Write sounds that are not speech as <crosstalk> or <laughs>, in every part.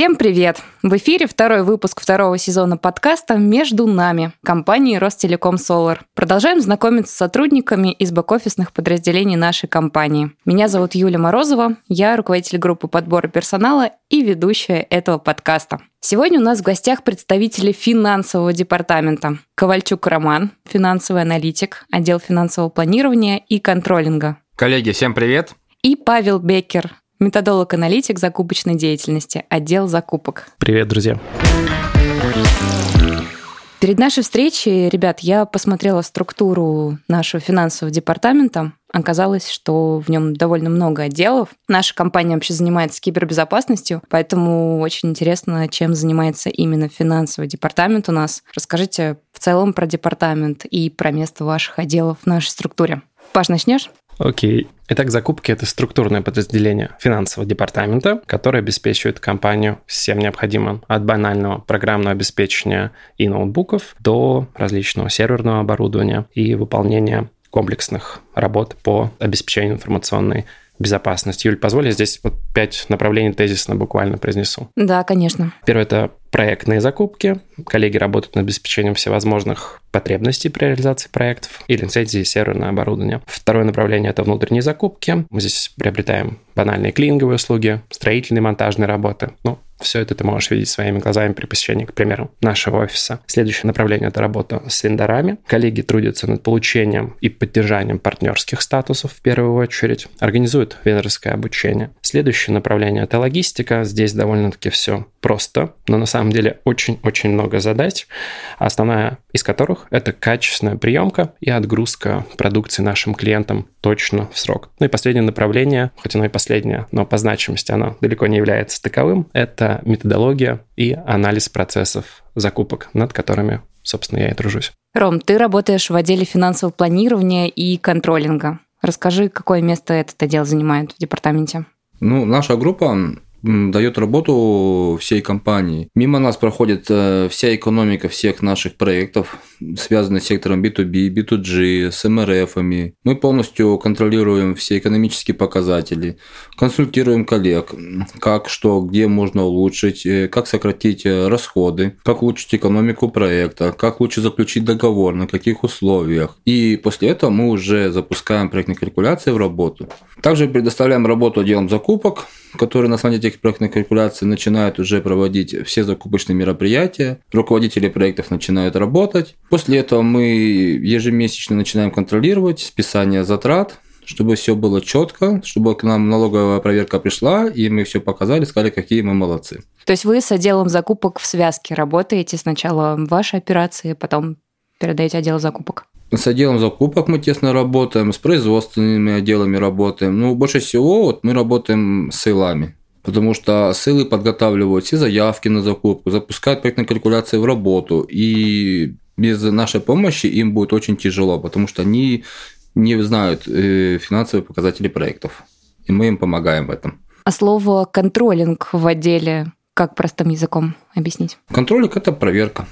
Всем привет! В эфире второй выпуск второго сезона подкаста «Между нами» компании Ростелеком Солар. Продолжаем знакомиться с сотрудниками из бэк-офисных подразделений нашей компании. Меня зовут Юлия Морозова, я руководитель группы подбора персонала и ведущая этого подкаста. Сегодня у нас в гостях представители финансового департамента. Ковальчук Роман, финансовый аналитик, отдел финансового планирования и контролинга. Коллеги, всем привет! И Павел Беккер, методолог-аналитик закупочной деятельности, отдел закупок. Привет, друзья. Перед нашей встречей, ребят, я посмотрела структуру нашего финансового департамента. Оказалось, что в нем довольно много отделов. Наша компания вообще занимается кибербезопасностью, поэтому очень интересно, чем занимается именно финансовый департамент у нас. Расскажите в целом про департамент и про место ваших отделов в нашей структуре. Паш, начнешь? Окей. Итак, закупки – это структурное подразделение финансового департамента, которое обеспечивает компанию всем необходимым от банального программного обеспечения и ноутбуков до различного серверного оборудования и выполнения комплексных работ по обеспечению информационной безопасности. Юль, позволь, я здесь вот пять направлений тезисно буквально произнесу. Да, конечно. Первое – это проектные закупки. Коллеги работают над обеспечением всевозможных потребностей при реализации проектов и лицензии серверное оборудование. Второе направление – это внутренние закупки. Мы здесь приобретаем банальные клининговые услуги, строительные, монтажные работы. Ну, все это ты можешь видеть своими глазами при посещении, к примеру, нашего офиса. Следующее направление – это работа с вендорами. Коллеги трудятся над получением и поддержанием партнерских статусов в первую очередь, организуют вендорское обучение. Следующее направление – это логистика. Здесь довольно-таки все просто, но на самом деле очень-очень много задач, основная из которых – это качественная приемка и отгрузка продукции нашим клиентам точно в срок. Ну и последнее направление, хоть оно и последнее, но по значимости оно далеко не является таковым, это методология и анализ процессов закупок, над которыми, собственно, я и тружусь. Ром, ты работаешь в отделе финансового планирования и контролинга. Расскажи, какое место этот отдел занимает в департаменте? Ну, наша группа дает работу всей компании. Мимо нас проходит э, вся экономика всех наших проектов, связанных с сектором B2B, B2G, с МРФами. Мы полностью контролируем все экономические показатели, консультируем коллег, как, что, где можно улучшить, э, как сократить э, расходы, как улучшить экономику проекта, как лучше заключить договор, на каких условиях. И после этого мы уже запускаем проектные калькуляции в работу. Также предоставляем работу отделам закупок, которые на основании этих проектных калькуляций начинают уже проводить все закупочные мероприятия, руководители проектов начинают работать. После этого мы ежемесячно начинаем контролировать списание затрат, чтобы все было четко, чтобы к нам налоговая проверка пришла, и мы все показали, сказали, какие мы молодцы. То есть вы с отделом закупок в связке работаете сначала ваши операции, потом передаете отдел закупок? С отделом закупок мы тесно работаем, с производственными отделами работаем. Ну, больше всего вот мы работаем с сейлами. Потому что силы подготавливают все заявки на закупку, запускают проектные калькуляции в работу. И без нашей помощи им будет очень тяжело, потому что они не знают э, финансовые показатели проектов. И мы им помогаем в этом. А слово контролинг в отделе как простым языком объяснить? Контролинг – это проверка.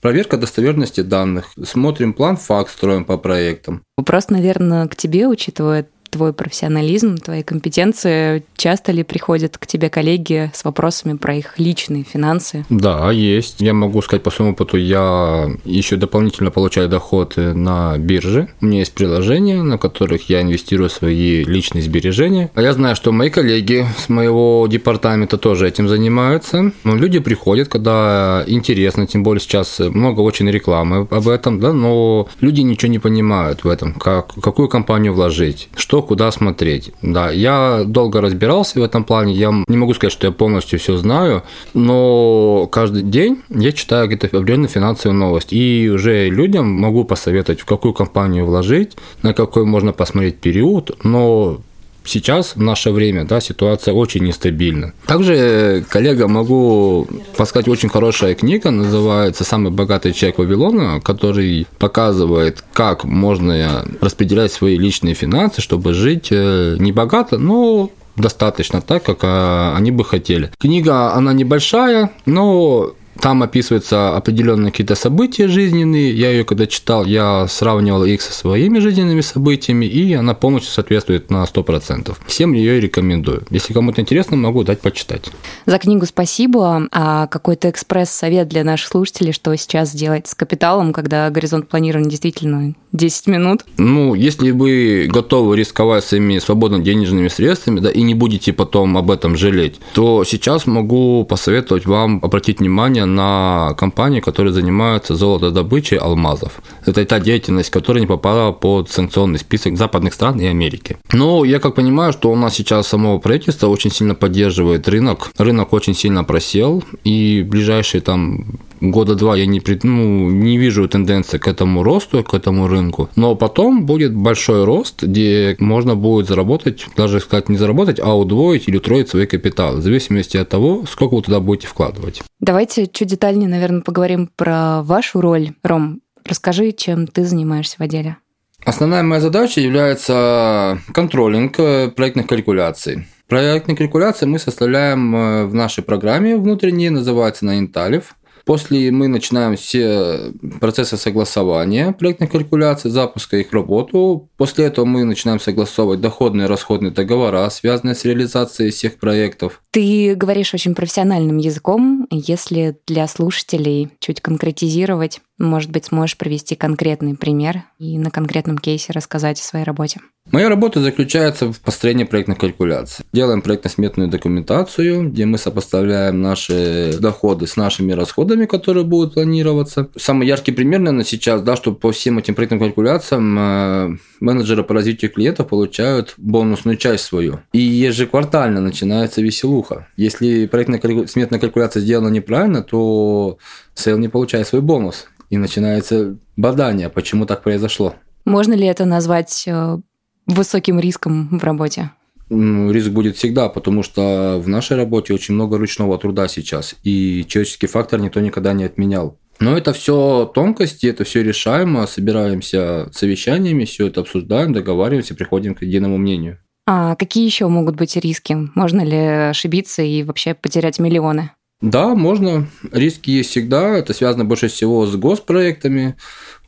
Проверка достоверности данных. Смотрим план факт, строим по проектам. Вопрос, наверное, к тебе, учитывая твой профессионализм, твои компетенции, часто ли приходят к тебе коллеги с вопросами про их личные финансы? Да, есть. Я могу сказать по своему опыту, я еще дополнительно получаю доход на бирже. У меня есть приложения, на которых я инвестирую свои личные сбережения. А я знаю, что мои коллеги с моего департамента тоже этим занимаются. Но люди приходят, когда интересно, тем более сейчас много очень рекламы об этом, да, но люди ничего не понимают в этом, как, какую компанию вложить, что куда смотреть. Да, я долго разбирался в этом плане, я не могу сказать, что я полностью все знаю, но каждый день я читаю какие-то определенные финансовые новости, и уже людям могу посоветовать, в какую компанию вложить, на какой можно посмотреть период, но сейчас, в наше время, да, ситуация очень нестабильна. Также, коллега, могу подсказать очень хорошая книга, называется «Самый богатый человек Вавилона», который показывает, как можно распределять свои личные финансы, чтобы жить э, не богато, но достаточно так, как а, они бы хотели. Книга, она небольшая, но Там описываются определенные какие-то события жизненные. Я ее когда читал, я сравнивал их со своими жизненными событиями, и она полностью соответствует на 100%. Всем ее рекомендую. Если кому-то интересно, могу дать почитать. За книгу спасибо. А какой-то экспресс-совет для наших слушателей, что сейчас сделать с капиталом, когда горизонт планирования действительно 10 минут? Ну, если вы готовы рисковать своими свободно денежными средствами, да, и не будете потом об этом жалеть, то сейчас могу посоветовать вам обратить внимание на компании, которые занимаются золотодобычей алмазов. Это та деятельность, которая не попала под санкционный список западных стран и Америки. Но я как понимаю, что у нас сейчас само правительство очень сильно поддерживает рынок. Рынок очень сильно просел, и ближайшие там года два я не, ну, не вижу тенденции к этому росту, к этому рынку. Но потом будет большой рост, где можно будет заработать, даже сказать не заработать, а удвоить или утроить свой капитал, в зависимости от того, сколько вы туда будете вкладывать. Давайте чуть детальнее, наверное, поговорим про вашу роль. Ром, расскажи, чем ты занимаешься в отделе. Основная моя задача является контролинг э, проектных калькуляций. Проектные калькуляции мы составляем э, в нашей программе внутренней, называется на Инталев. После мы начинаем все процессы согласования проектных калькуляций, запуска их работу. После этого мы начинаем согласовывать доходные и расходные договора, связанные с реализацией всех проектов. Ты говоришь очень профессиональным языком. Если для слушателей чуть конкретизировать, может быть, сможешь привести конкретный пример и на конкретном кейсе рассказать о своей работе. Моя работа заключается в построении проектной калькуляции. Делаем проектно-сметную документацию, где мы сопоставляем наши доходы с нашими расходами, которые будут планироваться. Самый яркий пример, наверное, сейчас, да, что по всем этим проектным калькуляциям э, менеджеры по развитию клиентов получают бонусную часть свою. И ежеквартально начинается веселуха. Если проектно-сметная калькуляция сделана неправильно, то sales не получает свой бонус. И начинается бодание, почему так произошло. Можно ли это назвать э, высоким риском в работе? Риск будет всегда, потому что в нашей работе очень много ручного труда сейчас, и человеческий фактор никто никогда не отменял. Но это все тонкости, это все решаемо, собираемся совещаниями, все это обсуждаем, договариваемся, приходим к единому мнению. А какие еще могут быть риски? Можно ли ошибиться и вообще потерять миллионы? Да, можно. Риски есть всегда. Это связано больше всего с госпроектами.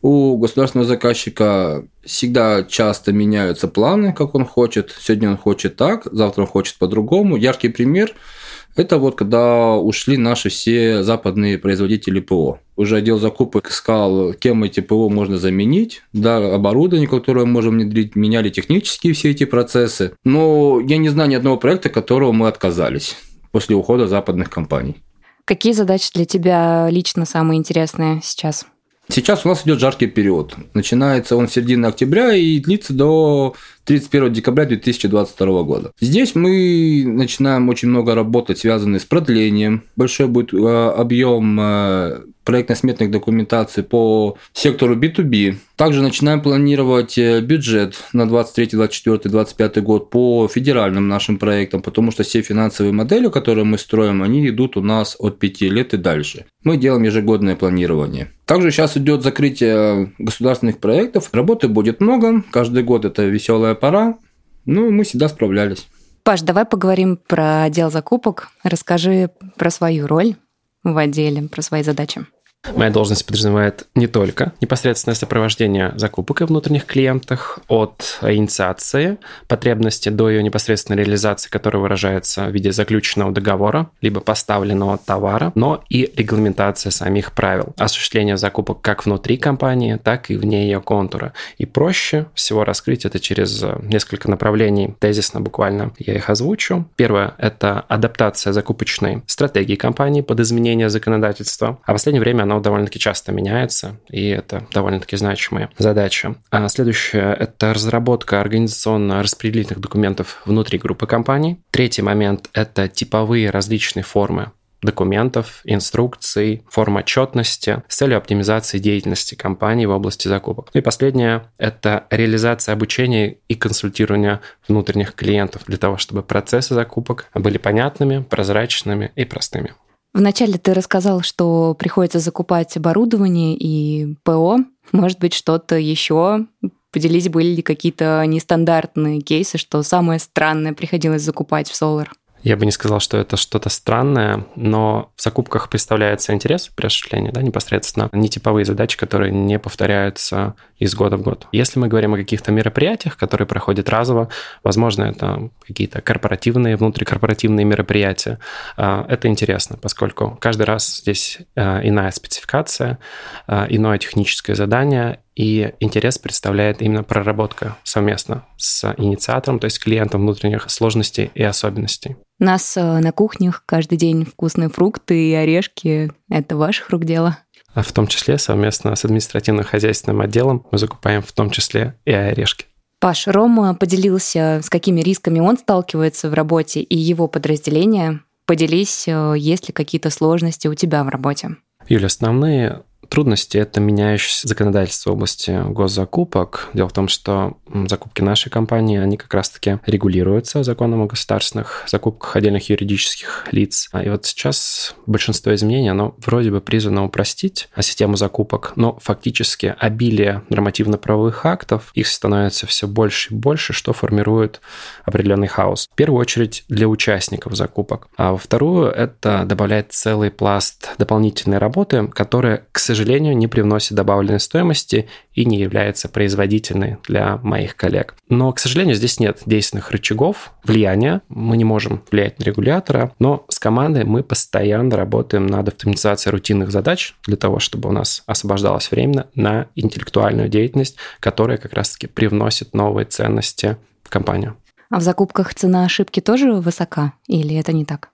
У государственного заказчика всегда часто меняются планы, как он хочет. Сегодня он хочет так, завтра он хочет по-другому. Яркий пример – это вот когда ушли наши все западные производители ПО. Уже отдел закупок искал, кем эти ПО можно заменить, да, оборудование, которое мы можем внедрить, меняли технические все эти процессы. Но я не знаю ни одного проекта, которого мы отказались после ухода западных компаний. Какие задачи для тебя лично самые интересные сейчас? Сейчас у нас идет жаркий период. Начинается он с середины октября и длится до 31 декабря 2022 года. Здесь мы начинаем очень много работать, связанные с продлением. Большой будет э, объем э, проектно-сметных документаций по сектору B2B. Также начинаем планировать э, бюджет на 23, 24, 25 год по федеральным нашим проектам, потому что все финансовые модели, которые мы строим, они идут у нас от 5 лет и дальше. Мы делаем ежегодное планирование. Также сейчас идет закрытие государственных проектов. Работы будет много. Каждый год это веселая пора, ну, мы всегда справлялись. Паш, давай поговорим про отдел закупок. Расскажи про свою роль в отделе, про свои задачи. Моя должность подразумевает не только непосредственное сопровождение закупок и внутренних клиентах от инициации потребности до ее непосредственной реализации, которая выражается в виде заключенного договора, либо поставленного товара, но и регламентация самих правил осуществления закупок как внутри компании, так и вне ее контура. И проще всего раскрыть это через несколько направлений, тезисно буквально я их озвучу. Первое – это адаптация закупочной стратегии компании под изменение законодательства, а в последнее время она оно довольно-таки часто меняется, и это довольно-таки значимая задача. А следующее – это разработка организационно-распределительных документов внутри группы компаний. Третий момент – это типовые различные формы документов, инструкций, форм отчетности с целью оптимизации деятельности компании в области закупок. И последнее – это реализация обучения и консультирования внутренних клиентов для того, чтобы процессы закупок были понятными, прозрачными и простыми. Вначале ты рассказал, что приходится закупать оборудование и ПО. Может быть, что-то еще? Поделись, были ли какие-то нестандартные кейсы, что самое странное приходилось закупать в Solar? Я бы не сказал, что это что-то странное, но в закупках представляется интерес при осуществлении, да, непосредственно нетиповые задачи, которые не повторяются из года в год. Если мы говорим о каких-то мероприятиях, которые проходят разово, возможно, это какие-то корпоративные, внутрикорпоративные мероприятия, а, это интересно, поскольку каждый раз здесь а, иная спецификация, а, иное техническое задание, и интерес представляет именно проработка совместно с инициатором, то есть клиентом внутренних сложностей и особенностей. У нас э, на кухнях каждый день вкусные фрукты и орешки. Это ваших рук дело? А в том числе совместно с административно-хозяйственным отделом мы закупаем в том числе и орешки. Паш, Рома поделился, с какими рисками он сталкивается в работе и его подразделение. Поделись, э, есть ли какие-то сложности у тебя в работе? Юля, основные трудности – это меняющееся законодательство в области госзакупок. Дело в том, что закупки нашей компании, они как раз-таки регулируются законом о государственных закупках отдельных юридических лиц. И вот сейчас большинство изменений, оно вроде бы призвано упростить систему закупок, но фактически обилие нормативно-правовых актов, их становится все больше и больше, что формирует определенный хаос. В первую очередь для участников закупок. А во вторую это добавляет целый пласт дополнительной работы, которая, к сожалению, сожалению, не привносит добавленной стоимости и не является производительной для моих коллег. Но, к сожалению, здесь нет действенных рычагов влияния. Мы не можем влиять на регулятора, но с командой мы постоянно работаем над автоматизацией рутинных задач для того, чтобы у нас освобождалось время на интеллектуальную деятельность, которая как раз-таки привносит новые ценности в компанию. А в закупках цена ошибки тоже высока или это не так?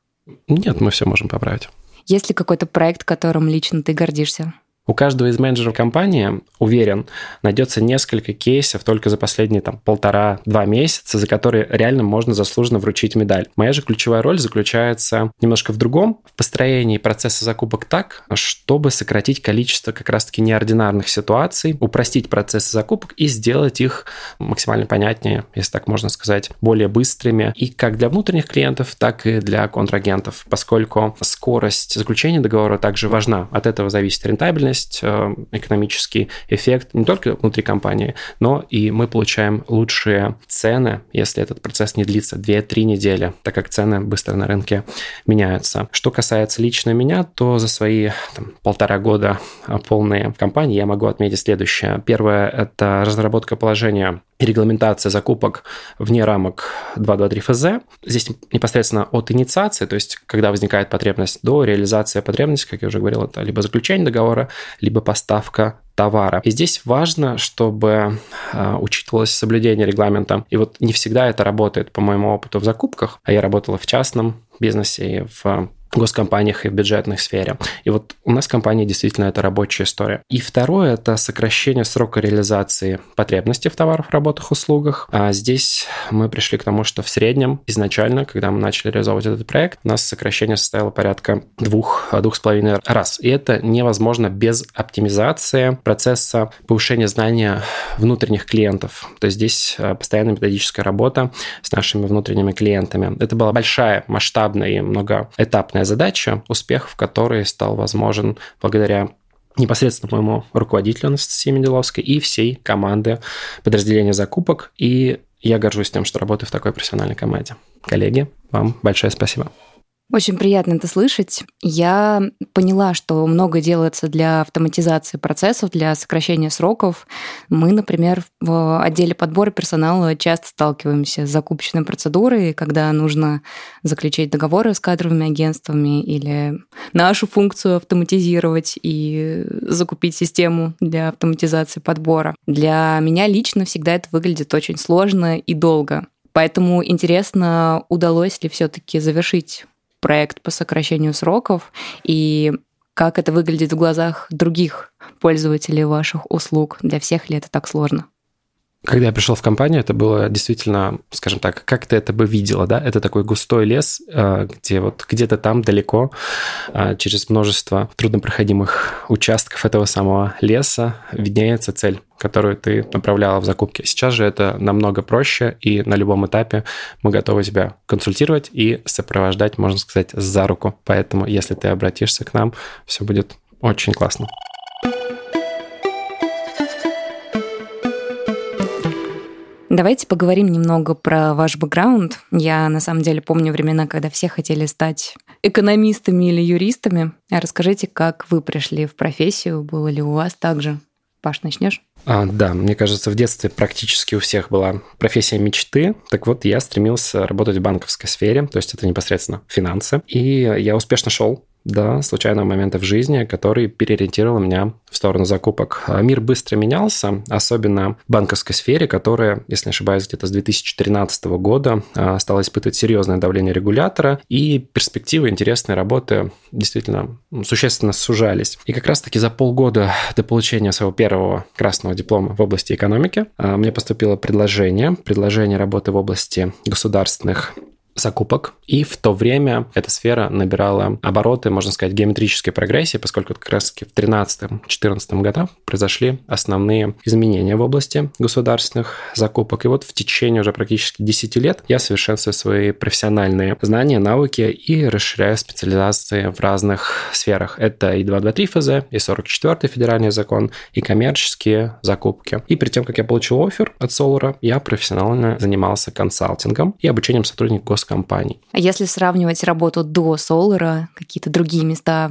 Нет, мы все можем поправить. Есть ли какой-то проект, которым лично ты гордишься? У каждого из менеджеров компании, уверен, найдется несколько кейсов только за последние там, полтора-два месяца, за которые реально можно заслуженно вручить медаль. Моя же ключевая роль заключается немножко в другом, в построении процесса закупок так, чтобы сократить количество как раз-таки неординарных ситуаций, упростить процессы закупок и сделать их максимально понятнее, если так можно сказать, более быстрыми и как для внутренних клиентов, так и для контрагентов, поскольку скорость заключения договора также важна. От этого зависит рентабельность, есть э, экономический эффект не только внутри компании, но и мы получаем лучшие цены, если этот процесс не длится 2-3 недели, так как цены быстро на рынке меняются. Что касается лично меня, то за свои там, полтора года полные компании я могу отметить следующее. Первое – это разработка положения регламентация закупок вне рамок 223 ФЗ. Здесь непосредственно от инициации, то есть когда возникает потребность, до реализации потребности, как я уже говорил, это либо заключение договора, либо поставка товара. И здесь важно, чтобы э, учитывалось соблюдение регламента. И вот не всегда это работает, по моему опыту, в закупках. А я работала в частном бизнесе и в госкомпаниях и в бюджетной сфере. И вот у нас в компании действительно это рабочая история. И второе – это сокращение срока реализации потребностей в товарах, работах, услугах. А здесь мы пришли к тому, что в среднем изначально, когда мы начали реализовывать этот проект, у нас сокращение составило порядка двух, двух с половиной раз. И это невозможно без оптимизации процесса повышения знания внутренних клиентов. То есть здесь э, постоянная методическая работа с нашими внутренними клиентами. Это была большая, масштабная и многоэтапная конкретная задача, успех в которой стал возможен благодаря непосредственно моему руководителю Анастасии Менделовской и всей команды подразделения закупок. И я горжусь тем, что работаю в такой профессиональной команде. Коллеги, вам большое спасибо. Очень приятно это слышать. Я поняла, что много делается для автоматизации процессов, для сокращения сроков. Мы, например, в отделе подбора персонала часто сталкиваемся с закупочной процедурой, когда нужно заключить договоры с кадровыми агентствами или нашу функцию автоматизировать и закупить систему для автоматизации подбора. Для меня лично всегда это выглядит очень сложно и долго. Поэтому интересно, удалось ли все-таки завершить проект по сокращению сроков и как это выглядит в глазах других пользователей ваших услуг? Для всех ли это так сложно? Когда я пришел в компанию, это было действительно, скажем так, как ты это бы видела, да? Это такой густой лес, э, где вот где-то там далеко, э, через множество труднопроходимых участков этого самого леса виднеется цель которую ты направляла в закупки. Сейчас же это намного проще, и на любом этапе мы готовы тебя консультировать и сопровождать, можно сказать, за руку. Поэтому, если ты обратишься к нам, все будет очень классно. Давайте поговорим немного про ваш бэкграунд. Я на самом деле помню времена, когда все хотели стать экономистами или юристами. Расскажите, как вы пришли в профессию, было ли у вас так же? Паш, начнешь? А, да, мне кажется, в детстве практически у всех была профессия мечты. Так вот, я стремился работать в банковской сфере, то есть это непосредственно финансы. И я успешно шел да, случайного момента в жизни, который переориентировал меня в сторону закупок. А мир быстро менялся, особенно в банковской сфере, которая, если не ошибаюсь, где-то с 2013 года а, стала испытывать серьезное давление регулятора, и перспективы интересной работы действительно существенно сужались. И как раз-таки за полгода до получения своего первого красного диплома в области экономики а, мне поступило предложение, предложение работы в области государственных закупок. И в то время эта сфера набирала обороты, можно сказать, геометрической прогрессии, поскольку как раз-таки в 2013-2014 годах произошли основные изменения в области государственных закупок. И вот в течение уже практически 10 лет я совершенствую свои профессиональные знания, навыки и расширяю специализации в разных сферах. Это и 223 ФЗ, и 44 федеральный закон, и коммерческие закупки. И перед тем, как я получил офер от Solar, я профессионально занимался консалтингом и обучением сотрудников гос компаний. А если сравнивать работу до Solar, какие-то другие места,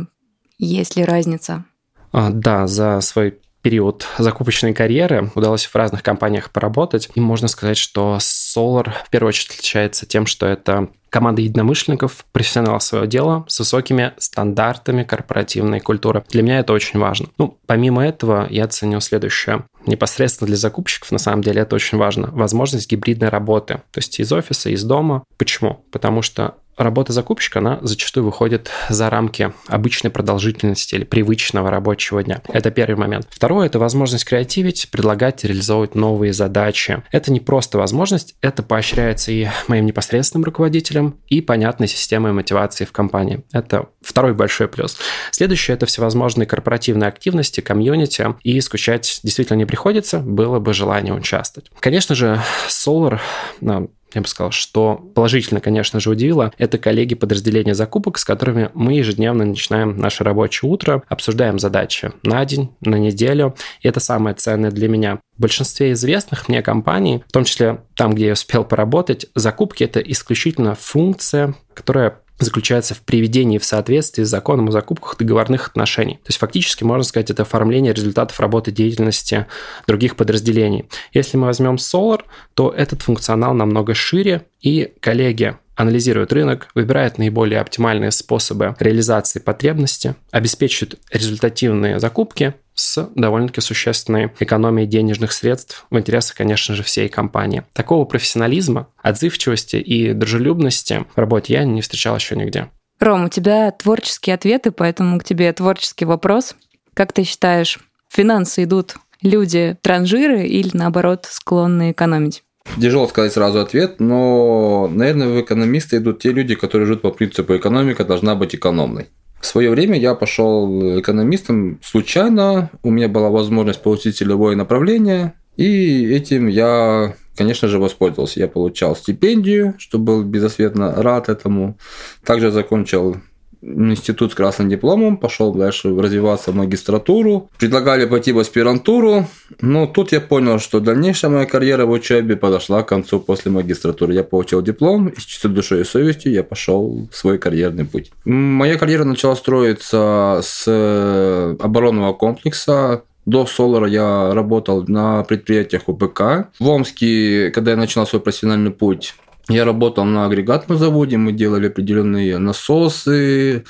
есть ли разница? А, да, за свой период закупочной карьеры удалось в разных компаниях поработать. И можно сказать, что Solar в первую очередь отличается тем, что это команда единомышленников, профессионалов своего дела с высокими стандартами корпоративной культуры. Для меня это очень важно. Ну, помимо этого, я ценю следующее. Непосредственно для закупщиков, на самом деле, это очень важно. Возможность гибридной работы, то есть из офиса, из дома. Почему? Потому что работа закупщика, она зачастую выходит за рамки обычной продолжительности или привычного рабочего дня. Это первый момент. Второе – это возможность креативить, предлагать, реализовывать новые задачи. Это не просто возможность, это поощряется и моим непосредственным руководителем, и понятной системой мотивации в компании. Это второй большой плюс. Следующее – это всевозможные корпоративные активности, комьюнити, и скучать действительно не приходится, было бы желание участвовать. Конечно же, Solar я бы сказал, что положительно, конечно же, удивило, это коллеги подразделения закупок, с которыми мы ежедневно начинаем наше рабочее утро, обсуждаем задачи на день, на неделю, и это самое ценное для меня. В большинстве известных мне компаний, в том числе там, где я успел поработать, закупки – это исключительно функция, которая заключается в приведении в соответствии с законом о закупках договорных отношений. То есть фактически, можно сказать, это оформление результатов работы деятельности других подразделений. Если мы возьмем Solar, то этот функционал намного шире, и коллеги анализируют рынок, выбирают наиболее оптимальные способы реализации потребности, обеспечивают результативные закупки с довольно-таки существенной экономией денежных средств в интересах, конечно же, всей компании. Такого профессионализма, отзывчивости и дружелюбности в работе я не встречал еще нигде. Ром, у тебя творческие ответы, поэтому к тебе творческий вопрос. Как ты считаешь, финансы идут люди транжиры или, наоборот, склонны экономить? Тяжело сказать сразу ответ, но, наверное, в экономисты идут те люди, которые живут по принципу экономика должна быть экономной. В свое время я пошел экономистом случайно, у меня была возможность получить целевое направление, и этим я, конечно же, воспользовался. Я получал стипендию, что был безосветно рад этому. Также закончил институт с красным дипломом, пошел дальше развиваться в магистратуру. Предлагали пойти в аспирантуру, но тут я понял, что дальнейшая моя карьера в учебе подошла к концу после магистратуры. Я получил диплом, и с чистой душой и совестью я пошел в свой карьерный путь. Моя карьера начала строиться с оборонного комплекса, до Солара я работал на предприятиях УПК. В Омске, когда я начинал свой профессиональный путь, я работал на агрегатном заводе, мы делали определенные насосы,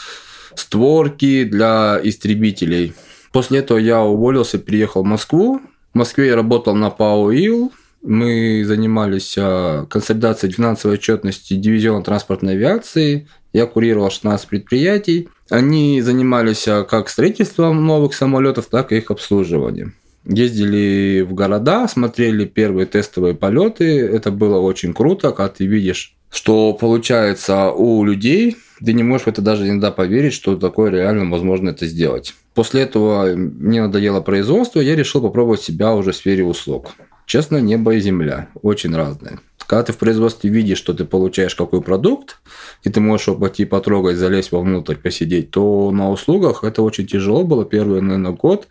створки для истребителей. После этого я уволился, переехал в Москву. В Москве я работал на ПАО ИЛ. Мы занимались а, консолидацией финансовой отчетности дивизиона транспортной авиации. Я курировал 16 предприятий. Они занимались а, как строительством новых самолетов, так и их обслуживанием ездили в города, смотрели первые тестовые полеты. Это было очень круто, когда ты видишь, что получается у людей, ты не можешь в это даже иногда поверить, что такое реально возможно это сделать. После этого мне надоело производство, я решил попробовать себя уже в сфере услуг. Честно, небо и земля, очень разные. Когда ты в производстве видишь, что ты получаешь какой продукт, и ты можешь его пойти потрогать, залезть вовнутрь, посидеть, то на услугах это очень тяжело было первый, наверное, год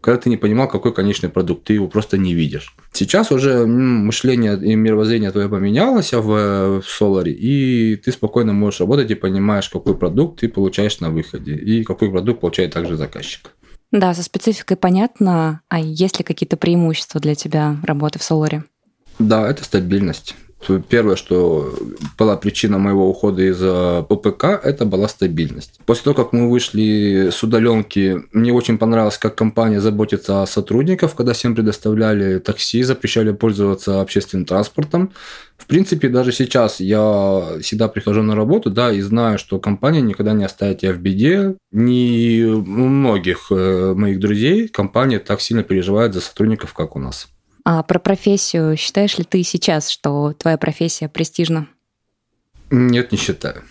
когда ты не понимал, какой конечный продукт, ты его просто не видишь. Сейчас уже мышление и мировоззрение твое поменялось в, в Solar, и ты спокойно можешь работать и понимаешь, какой продукт ты получаешь на выходе, и какой продукт получает также заказчик. Да, со спецификой понятно. А есть ли какие-то преимущества для тебя работы в Соларе? Да, это стабильность. Первое, что была причина моего ухода из э, ОПК, это была стабильность. После того, как мы вышли с удаленки, мне очень понравилось, как компания заботится о сотрудниках, когда всем предоставляли такси, запрещали пользоваться общественным транспортом. В принципе, даже сейчас я всегда прихожу на работу, да, и знаю, что компания никогда не оставит тебя в беде. Ни у многих э, моих друзей компания так сильно переживает за сотрудников, как у нас. А про профессию считаешь ли ты сейчас, что твоя профессия престижна? Нет, не считаю.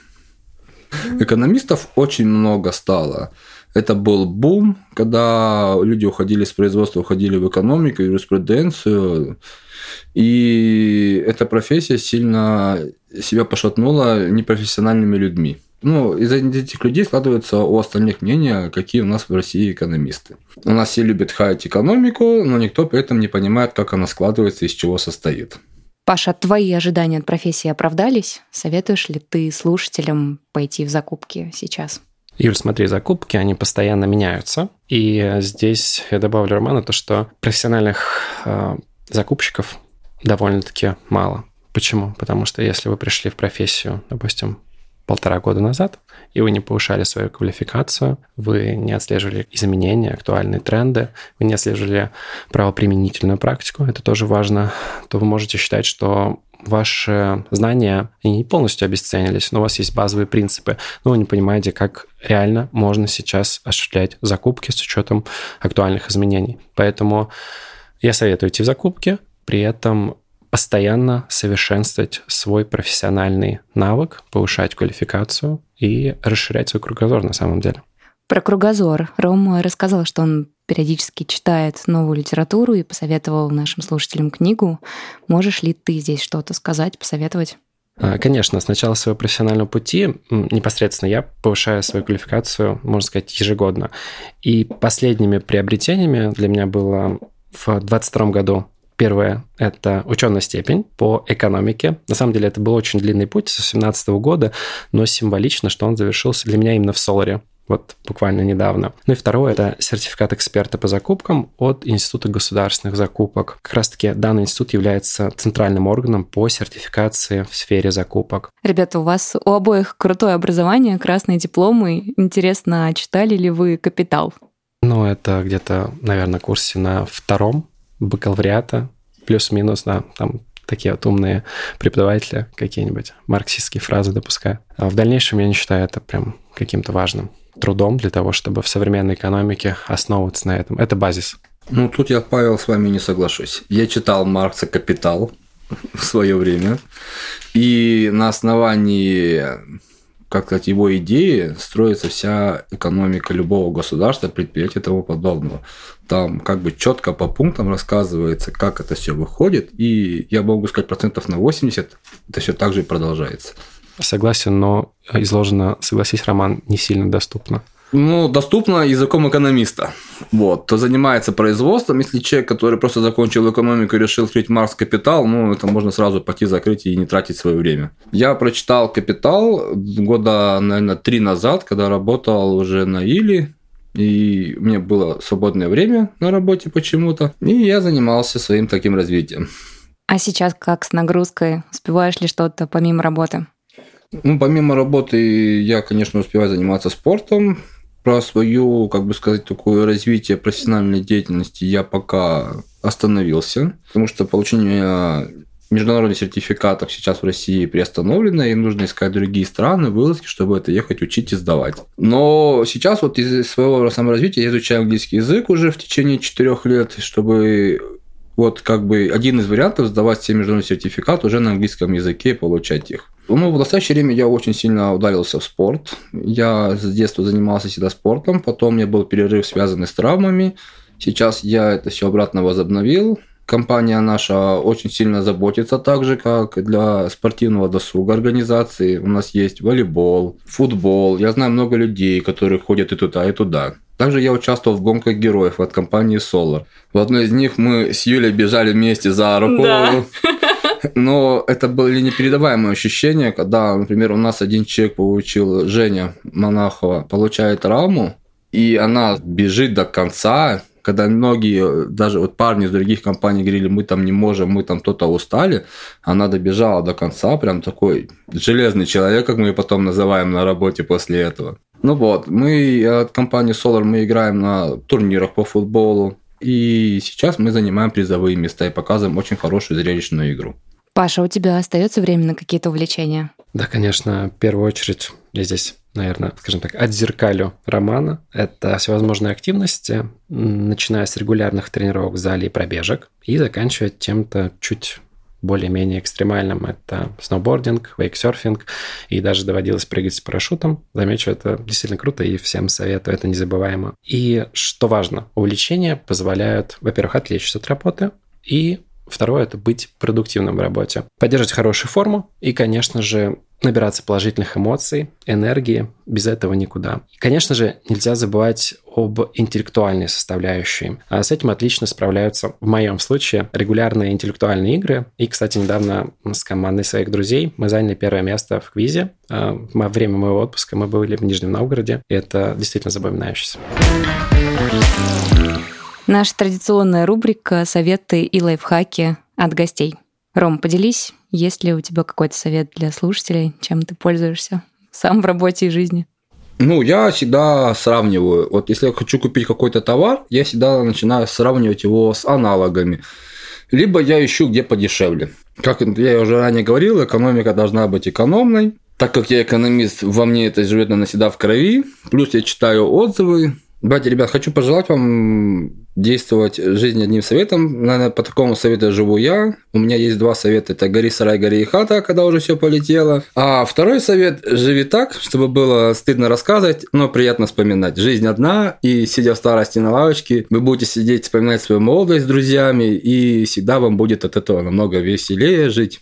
Экономистов очень много стало. Это был бум, когда люди уходили с производства, уходили в экономику, юриспруденцию. И эта профессия сильно себя пошатнула непрофессиональными людьми ну, из этих людей складывается у остальных мнения, какие у нас в России экономисты. У нас все любят хаять экономику, но никто при этом не понимает, как она складывается и из чего состоит. Паша, твои ожидания от профессии оправдались? Советуешь ли ты слушателям пойти в закупки сейчас? Юль, смотри, закупки, они постоянно меняются. И здесь я добавлю Роману то, что профессиональных э, закупщиков довольно-таки мало. Почему? Потому что если вы пришли в профессию, допустим, полтора года назад, и вы не повышали свою квалификацию, вы не отслеживали изменения, актуальные тренды, вы не отслеживали правоприменительную практику, это тоже важно, то вы можете считать, что ваши знания не полностью обесценились, но у вас есть базовые принципы, но вы не понимаете, как реально можно сейчас осуществлять закупки с учетом актуальных изменений. Поэтому я советую идти в закупки, при этом постоянно совершенствовать свой профессиональный навык, повышать квалификацию и расширять свой кругозор на самом деле. Про кругозор. Рома рассказал, что он периодически читает новую литературу и посоветовал нашим слушателям книгу. Можешь ли ты здесь что-то сказать, посоветовать? А, конечно, с начала своего профессионального пути непосредственно я повышаю свою квалификацию, можно сказать, ежегодно. И последними приобретениями для меня было в 2022 году Первое – это ученая степень по экономике. На самом деле это был очень длинный путь с 2017 года, но символично, что он завершился для меня именно в Соларе вот буквально недавно. Ну и второе – это сертификат эксперта по закупкам от Института государственных закупок. Как раз-таки данный институт является центральным органом по сертификации в сфере закупок. Ребята, у вас у обоих крутое образование, красные дипломы. Интересно, читали ли вы «Капитал»? Ну, это где-то, наверное, курсе на втором бакалавриата, плюс-минус, да, там такие вот умные преподаватели какие-нибудь марксистские фразы допускают. А в дальнейшем я не считаю это прям каким-то важным трудом для того, чтобы в современной экономике основываться на этом. Это базис. Ну, тут я, Павел, с вами не соглашусь. Я читал Маркса «Капитал» <laughs> в свое время, и на основании как сказать, его идеи строится вся экономика любого государства, предприятия и тому подобного. Там как бы четко по пунктам рассказывается, как это все выходит, и я могу сказать, процентов на 80 это все так же и продолжается. Согласен, но изложено, согласись, Роман, не сильно доступно. Ну, доступно языком экономиста. Вот. Кто занимается производством, если человек, который просто закончил экономику и решил открыть Марс Капитал, ну, это можно сразу пойти закрыть и не тратить свое время. Я прочитал Капитал года, наверное, три назад, когда работал уже на Или, и у меня было свободное время на работе почему-то, и я занимался своим таким развитием. А сейчас как с нагрузкой? Успеваешь ли что-то помимо работы? Ну, помимо работы я, конечно, успеваю заниматься спортом, про свою, как бы сказать, такое развитие профессиональной деятельности я пока остановился, потому что получение международных сертификатов сейчас в России приостановлено, и нужно искать другие страны, вылазки, чтобы это ехать, учить и сдавать. Но сейчас вот из своего саморазвития я изучаю английский язык уже в течение четырех лет, чтобы вот как бы один из вариантов сдавать все международные сертификаты уже на английском языке и получать их. Ну, в настоящее время я очень сильно ударился в спорт. Я с детства занимался всегда спортом, потом у меня был перерыв, связанный с травмами. Сейчас я это все обратно возобновил. Компания наша очень сильно заботится так же, как для спортивного досуга организации. У нас есть волейбол, футбол. Я знаю много людей, которые ходят и туда, и туда. Также я участвовал в гонках героев от компании Solar. В одной из них мы с Юлей бежали вместе за руку. Да. <laughs> Но это были непередаваемые ощущения, когда, например, у нас один человек получил, Женя Монахова, получает травму, и она бежит до конца, когда многие, даже вот парни из других компаний говорили, мы там не можем, мы там кто-то устали, она добежала до конца, прям такой железный человек, как мы ее потом называем на работе после этого. Ну вот, мы от компании Solar мы играем на турнирах по футболу, и сейчас мы занимаем призовые места и показываем очень хорошую зрелищную игру. Паша, у тебя остается время на какие-то увлечения? Да, конечно, в первую очередь я здесь наверное, скажем так, отзеркалю романа. Это всевозможные активности, начиная с регулярных тренировок в зале и пробежек, и заканчивая тем-то чуть более-менее экстремальным. Это сноубординг, вейксерфинг, и даже доводилось прыгать с парашютом. Замечу, это действительно круто, и всем советую, это незабываемо. И что важно, увлечения позволяют, во-первых, отвлечься от работы, и Второе – это быть продуктивным в работе. Поддерживать хорошую форму и, конечно же, набираться положительных эмоций, энергии. Без этого никуда. И, конечно же, нельзя забывать об интеллектуальной составляющей. А с этим отлично справляются, в моем случае, регулярные интеллектуальные игры. И, кстати, недавно с командой своих друзей мы заняли первое место в квизе. А, во время моего отпуска мы были в Нижнем Новгороде. И это действительно запоминающееся. Наша традиционная рубрика «Советы и лайфхаки от гостей». Ром, поделись, есть ли у тебя какой-то совет для слушателей, чем ты пользуешься сам в работе и жизни? Ну, я всегда сравниваю. Вот если я хочу купить какой-то товар, я всегда начинаю сравнивать его с аналогами. Либо я ищу где подешевле. Как я уже ранее говорил, экономика должна быть экономной. Так как я экономист, во мне это живет навсегда в крови. Плюс я читаю отзывы, Давайте, ребят, хочу пожелать вам действовать жизнь одним советом. Наверное, по такому совету живу я. У меня есть два совета. Это гори сарай, гори и хата, когда уже все полетело. А второй совет – живи так, чтобы было стыдно рассказывать, но приятно вспоминать. Жизнь одна, и сидя в старости на лавочке, вы будете сидеть, вспоминать свою молодость с друзьями, и всегда вам будет от этого намного веселее жить.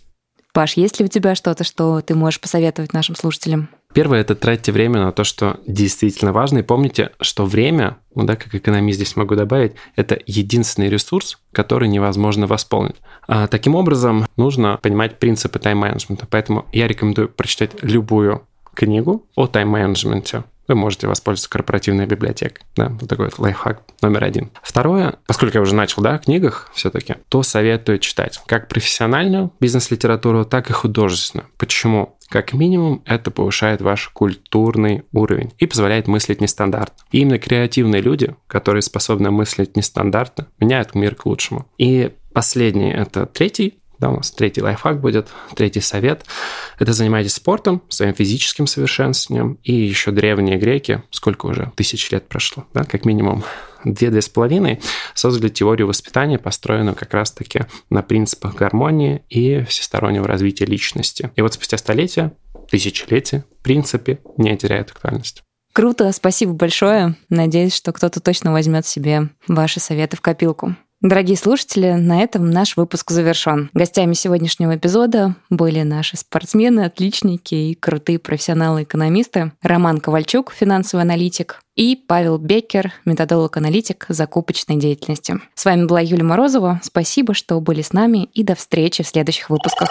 Паш, есть ли у тебя что-то, что ты можешь посоветовать нашим слушателям? Первое – это тратьте время на то, что действительно важно. И помните, что время, ну да, как экономист здесь могу добавить, это единственный ресурс, который невозможно восполнить. А, таким образом, нужно понимать принципы тайм-менеджмента. Поэтому я рекомендую прочитать любую книгу о тайм-менеджменте вы можете воспользоваться корпоративной библиотекой. Да, вот такой вот лайфхак номер один. Второе, поскольку я уже начал, да, о книгах все-таки, то советую читать как профессиональную бизнес-литературу, так и художественную. Почему? Как минимум, это повышает ваш культурный уровень и позволяет мыслить нестандартно. И именно креативные люди, которые способны мыслить нестандартно, меняют мир к лучшему. И последний, это третий да, у нас третий лайфхак будет, третий совет. Это занимайтесь спортом, своим физическим совершенствованием. И еще древние греки, сколько уже, тысяч лет прошло, да, как минимум две-две с половиной, создали теорию воспитания, построенную как раз-таки на принципах гармонии и всестороннего развития личности. И вот спустя столетия, тысячелетия, в принципе, не теряет актуальность. Круто, спасибо большое. Надеюсь, что кто-то точно возьмет себе ваши советы в копилку. Дорогие слушатели, на этом наш выпуск завершен. Гостями сегодняшнего эпизода были наши спортсмены, отличники и крутые профессионалы-экономисты Роман Ковальчук, финансовый аналитик, и Павел Беккер, методолог-аналитик закупочной деятельности. С вами была Юлия Морозова. Спасибо, что были с нами, и до встречи в следующих выпусках.